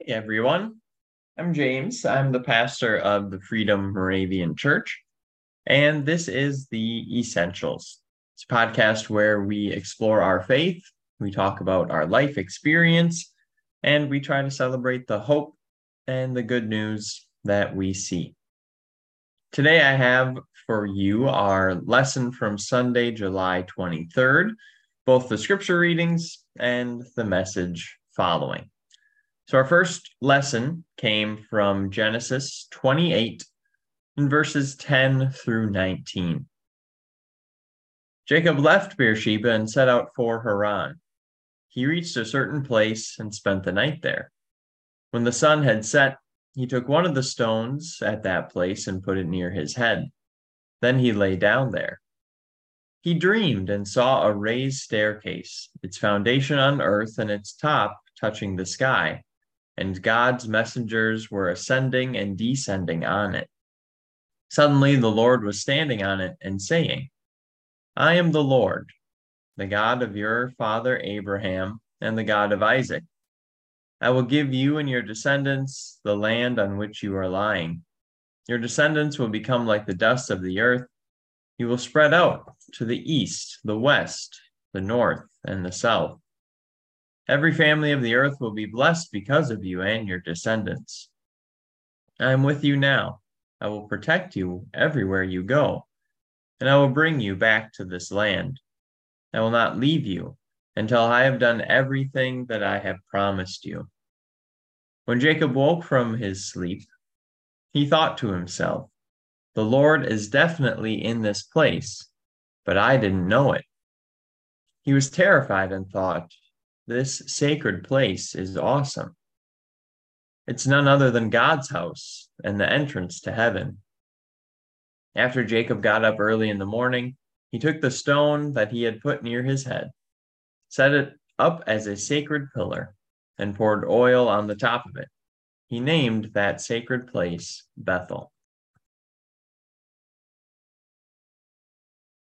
Hey everyone, I'm James. I'm the pastor of the Freedom Moravian Church, and this is the Essentials. It's a podcast where we explore our faith, we talk about our life experience, and we try to celebrate the hope and the good news that we see. Today, I have for you our lesson from Sunday, July 23rd, both the scripture readings and the message following. So our first lesson came from Genesis 28 in verses 10 through 19. Jacob left Beersheba and set out for Haran. He reached a certain place and spent the night there. When the sun had set, he took one of the stones at that place and put it near his head. Then he lay down there. He dreamed and saw a raised staircase, its foundation on earth and its top touching the sky and God's messengers were ascending and descending on it. Suddenly the Lord was standing on it and saying, I am the Lord, the God of your father Abraham and the God of Isaac. I will give you and your descendants the land on which you are lying. Your descendants will become like the dust of the earth. You will spread out to the east, the west, the north, and the south. Every family of the earth will be blessed because of you and your descendants. I am with you now. I will protect you everywhere you go, and I will bring you back to this land. I will not leave you until I have done everything that I have promised you. When Jacob woke from his sleep, he thought to himself, The Lord is definitely in this place, but I didn't know it. He was terrified and thought, this sacred place is awesome. It's none other than God's house and the entrance to heaven. After Jacob got up early in the morning, he took the stone that he had put near his head, set it up as a sacred pillar, and poured oil on the top of it. He named that sacred place Bethel.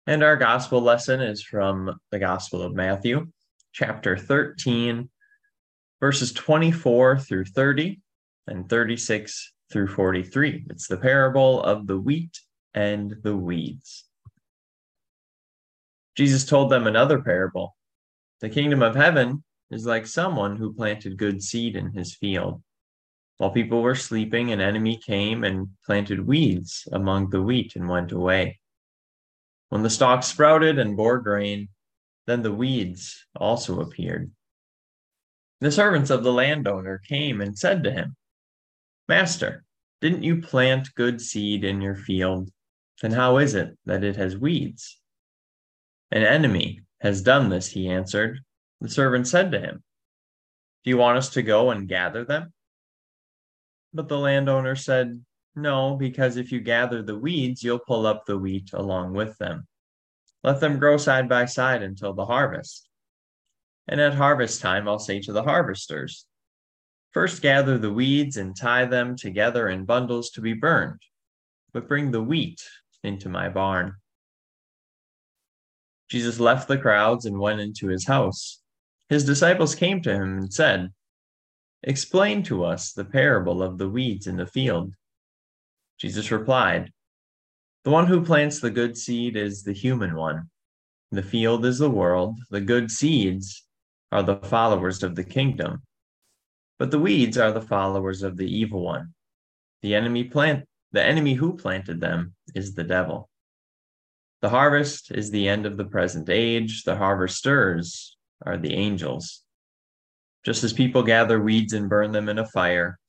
And our gospel lesson is from the Gospel of Matthew, chapter 13, verses 24 through 30 and 36 through 43. It's the parable of the wheat and the weeds. Jesus told them another parable. The kingdom of heaven is like someone who planted good seed in his field. While people were sleeping, an enemy came and planted weeds among the wheat and went away. When the stalks sprouted and bore grain, then the weeds also appeared. The servants of the landowner came and said to him, Master, didn't you plant good seed in your field? Then how is it that it has weeds? An enemy has done this, he answered. The servant said to him, Do you want us to go and gather them? But the landowner said, No, because if you gather the weeds, you'll pull up the wheat along with them. Let them grow side by side until the harvest. And at harvest time, I'll say to the harvesters, First gather the weeds and tie them together in bundles to be burned, but bring the wheat into my barn. Jesus left the crowds and went into his house. His disciples came to him and said, Explain to us the parable of the weeds in the field. Jesus replied, the one who plants the good seed is the human one. The field is the world. The good seeds are the followers of the kingdom. But the weeds are the followers of the evil one. The enemy plant the enemy who planted them is the devil. The harvest is the end of the present age. The harvesters are the angels. Just as people gather weeds and burn them in a fire,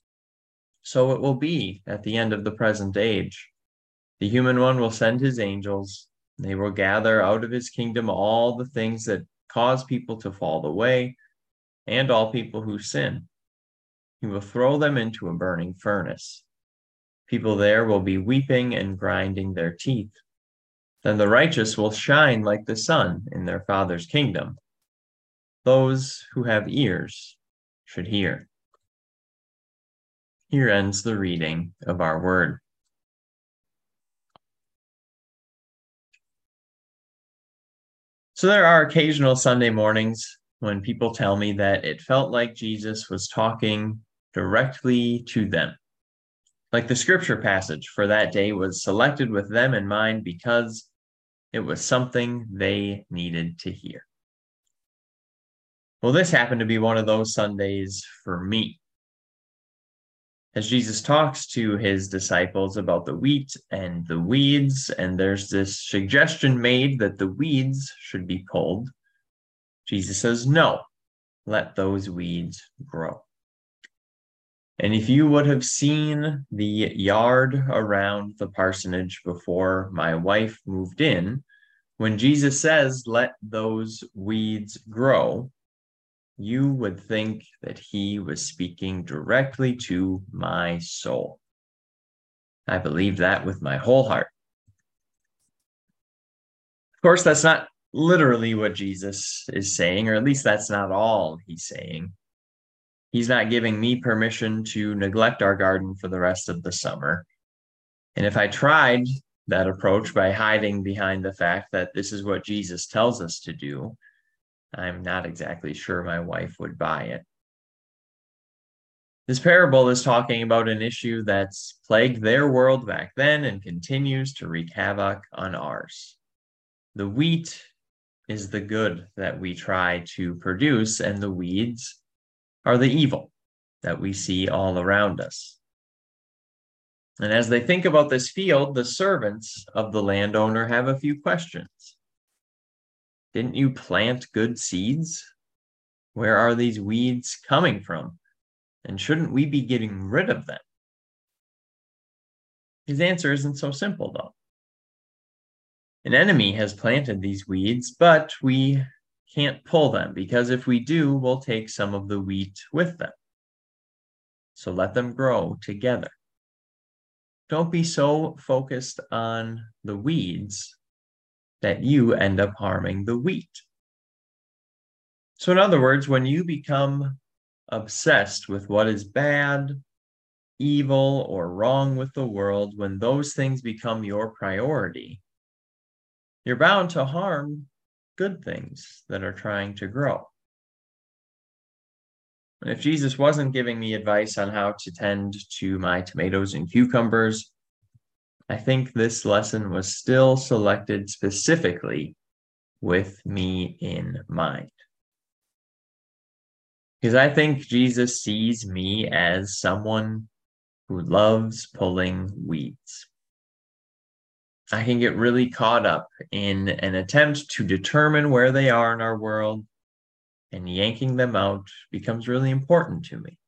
so it will be at the end of the present age. The human one will send his angels. They will gather out of his kingdom all the things that cause people to fall away and all people who sin. He will throw them into a burning furnace. People there will be weeping and grinding their teeth. Then the righteous will shine like the sun in their Father's kingdom. Those who have ears should hear. Here ends the reading of our word. So there are occasional Sunday mornings when people tell me that it felt like Jesus was talking directly to them. Like the scripture passage for that day was selected with them in mind because it was something they needed to hear. Well, this happened to be one of those Sundays for me. As Jesus talks to his disciples about the wheat and the weeds, and there's this suggestion made that the weeds should be pulled, Jesus says, No, let those weeds grow. And if you would have seen the yard around the parsonage before my wife moved in, when Jesus says, let those weeds grow, you would think that he was speaking directly to my soul. I believe that with my whole heart. Of course, that's not literally what Jesus is saying, or at least that's not all he's saying. He's not giving me permission to neglect our garden for the rest of the summer. And if I tried that approach by hiding behind the fact that this is what Jesus tells us to do, I'm not exactly sure my wife would buy it. This parable is talking about an issue that's plagued their world back then and continues to wreak havoc on ours. The wheat is the good that we try to produce, and the weeds are the evil that we see all around us. And as they think about this field, the servants of the landowner have a few questions. Didn't you plant good seeds? Where are these weeds coming from? And shouldn't we be getting rid of them? His answer isn't so simple, though. An enemy has planted these weeds, but we can't pull them because if we do, we'll take some of the wheat with them. So let them grow together. Don't be so focused on the weeds that you end up harming the wheat. So, in other words, when you become obsessed with what is bad, evil, or wrong with the world, when those things become your priority, you're bound to harm good things that are trying to grow. And if Jesus wasn't giving me advice on how to tend to my tomatoes and cucumbers, I think this lesson was still selected specifically with me in mind. Because I think Jesus sees me as someone who loves pulling weeds. I can get really caught up in an attempt to determine where they are in our world, and yanking them out becomes really important to me.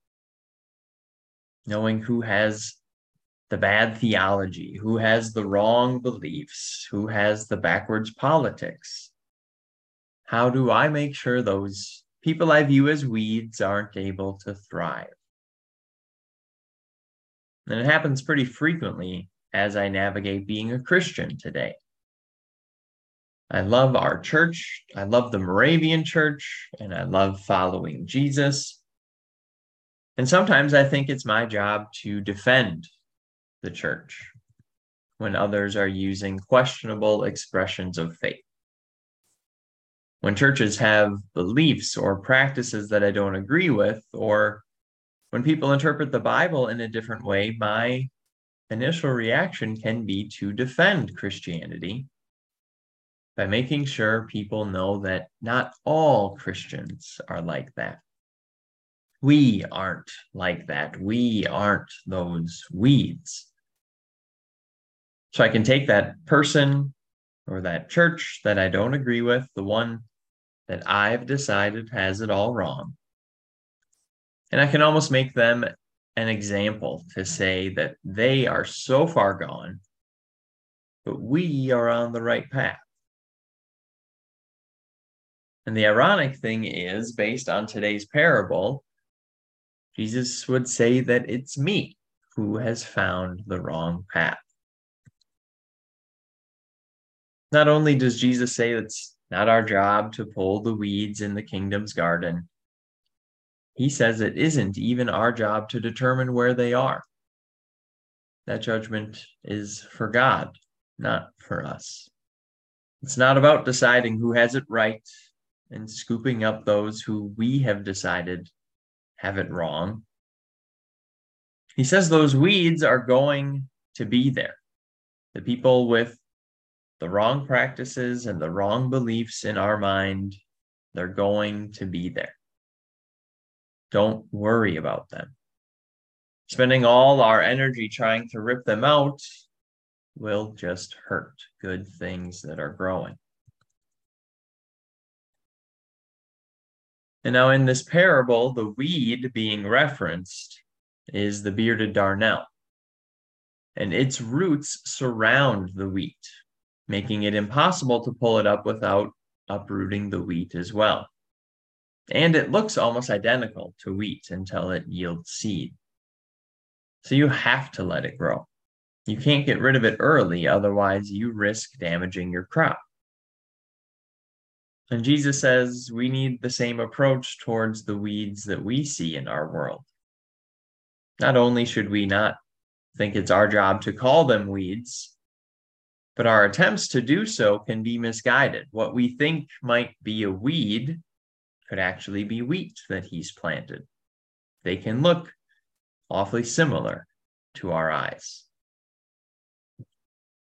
Knowing who has the bad theology, who has the wrong beliefs, who has the backwards politics. How do I make sure those people I view as weeds aren't able to thrive? And it happens pretty frequently as I navigate being a Christian today. I love our church. I love the Moravian church, and I love following Jesus. And sometimes I think it's my job to defend the church when others are using questionable expressions of faith. When churches have beliefs or practices that I don't agree with, or when people interpret the Bible in a different way, my initial reaction can be to defend Christianity by making sure people know that not all Christians are like that. We aren't like that. We aren't those weeds. So I can take that person or that church that I don't agree with, the one that I've decided has it all wrong, and I can almost make them an example to say that they are so far gone, but we are on the right path. And the ironic thing is, based on today's parable, Jesus would say that it's me who has found the wrong path. Not only does Jesus say it's not our job to pull the weeds in the kingdom's garden, he says it isn't even our job to determine where they are. That judgment is for God, not for us. It's not about deciding who has it right and scooping up those who we have decided have it wrong. He says those weeds are going to be there. The people with the wrong practices and the wrong beliefs in our mind, they're going to be there. Don't worry about them. Spending all our energy trying to rip them out will just hurt good things that are growing. And now, in this parable, the weed being referenced is the bearded darnel, and its roots surround the wheat, making it impossible to pull it up without uprooting the wheat as well. And it looks almost identical to wheat until it yields seed. So you have to let it grow. You can't get rid of it early, otherwise, you risk damaging your crop. And Jesus says we need the same approach towards the weeds that we see in our world. Not only should we not think it's our job to call them weeds, but our attempts to do so can be misguided. What we think might be a weed could actually be wheat that he's planted. They can look awfully similar to our eyes.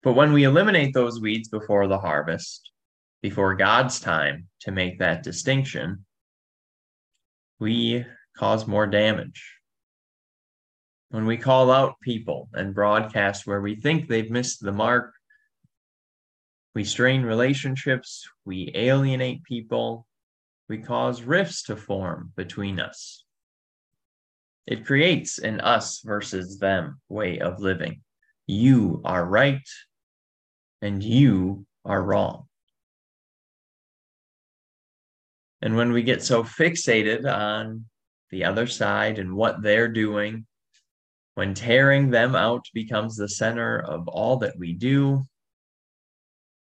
But when we eliminate those weeds before the harvest, before God's time to make that distinction, we cause more damage. When we call out people and broadcast where we think they've missed the mark, we strain relationships, we alienate people, we cause rifts to form between us. It creates an us versus them way of living. You are right and you are wrong. And when we get so fixated on the other side and what they're doing, when tearing them out becomes the center of all that we do,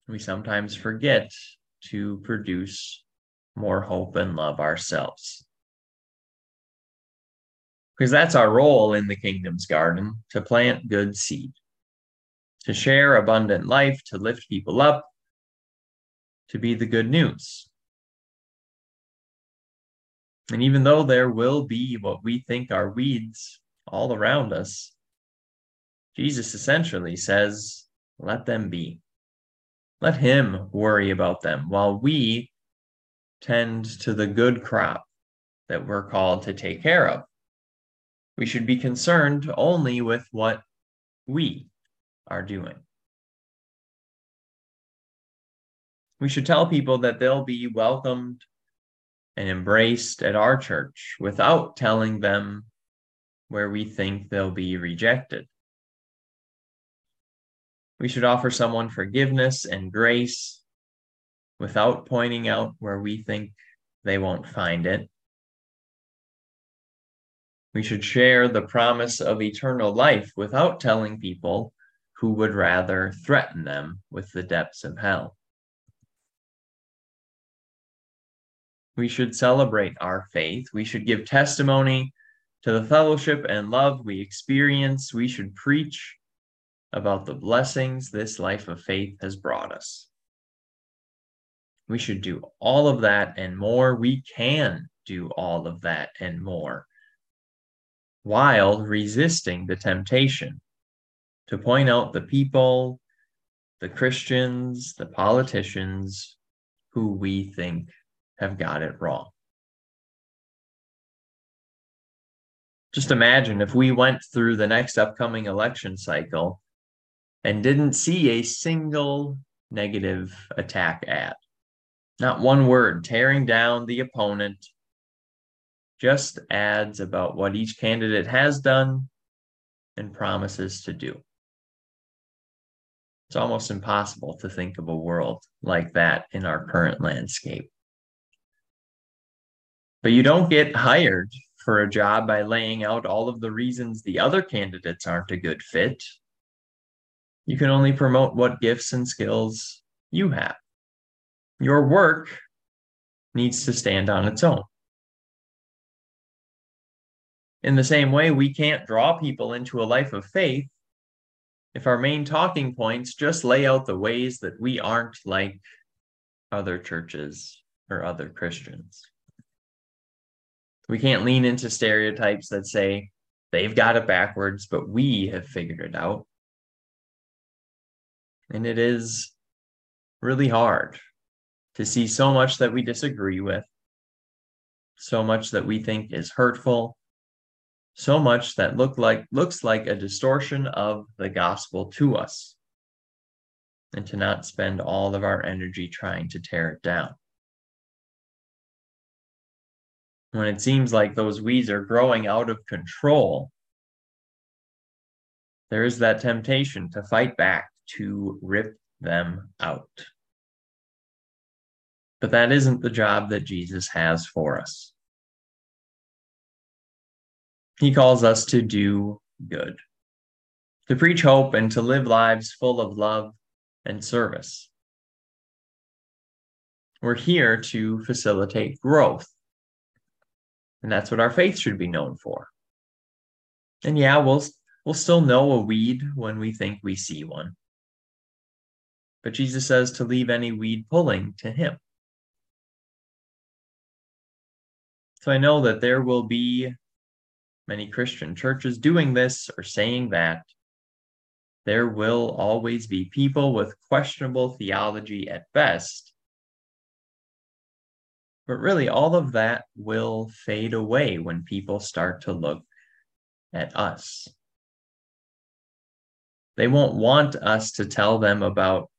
we sometimes forget to produce more hope and love ourselves. Because that's our role in the kingdom's garden to plant good seed, to share abundant life, to lift people up, to be the good news. And even though there will be what we think are weeds all around us, Jesus essentially says, let them be. Let Him worry about them while we tend to the good crop that we're called to take care of. We should be concerned only with what we are doing. We should tell people that they'll be welcomed and embraced at our church without telling them where we think they'll be rejected. We should offer someone forgiveness and grace without pointing out where we think they won't find it. We should share the promise of eternal life without telling people who would rather threaten them with the depths of hell. We should celebrate our faith. We should give testimony to the fellowship and love we experience. We should preach about the blessings this life of faith has brought us. We should do all of that and more. We can do all of that and more while resisting the temptation to point out the people, the Christians, the politicians who we think have got it wrong. Just imagine if we went through the next upcoming election cycle and didn't see a single negative attack ad. Not one word tearing down the opponent, just ads about what each candidate has done and promises to do. It's almost impossible to think of a world like that in our current landscape. But you don't get hired for a job by laying out all of the reasons the other candidates aren't a good fit. You can only promote what gifts and skills you have. Your work needs to stand on its own. In the same way, we can't draw people into a life of faith if our main talking points just lay out the ways that we aren't like other churches or other Christians. We can't lean into stereotypes that say they've got it backwards, but we have figured it out. And it is really hard to see so much that we disagree with, so much that we think is hurtful, so much that look like looks like a distortion of the gospel to us and to not spend all of our energy trying to tear it down. When it seems like those weeds are growing out of control, there is that temptation to fight back, to rip them out. But that isn't the job that Jesus has for us. He calls us to do good, to preach hope, and to live lives full of love and service. We're here to facilitate growth. And that's what our faith should be known for. And yeah, we'll we'll still know a weed when we think we see one. But Jesus says to leave any weed pulling to him. So I know that there will be many Christian churches doing this or saying that. There will always be people with questionable theology at best. But really, all of that will fade away when people start to look at us. They won't want us to tell them about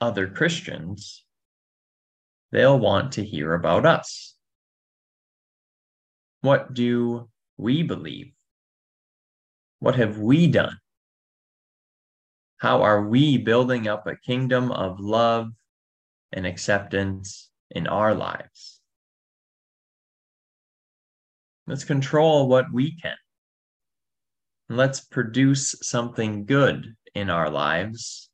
other Christians. They'll want to hear about us. What do we believe? What have we done? How are we building up a kingdom of love and acceptance in our lives? Let's control what we can. Let's produce something good in our lives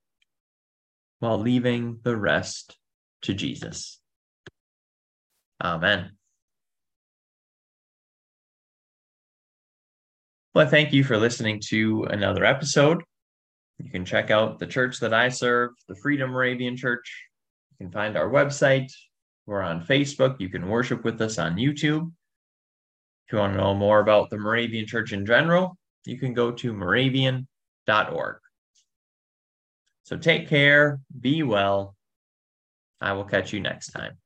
while leaving the rest to Jesus. Amen. Well, thank you for listening to another episode. You can check out the church that I serve, the Freedom Moravian Church. You can find our website. We're on Facebook. You can worship with us on YouTube. If you want to know more about the Moravian Church in general, you can go to moravian.org. So take care, be well. I will catch you next time.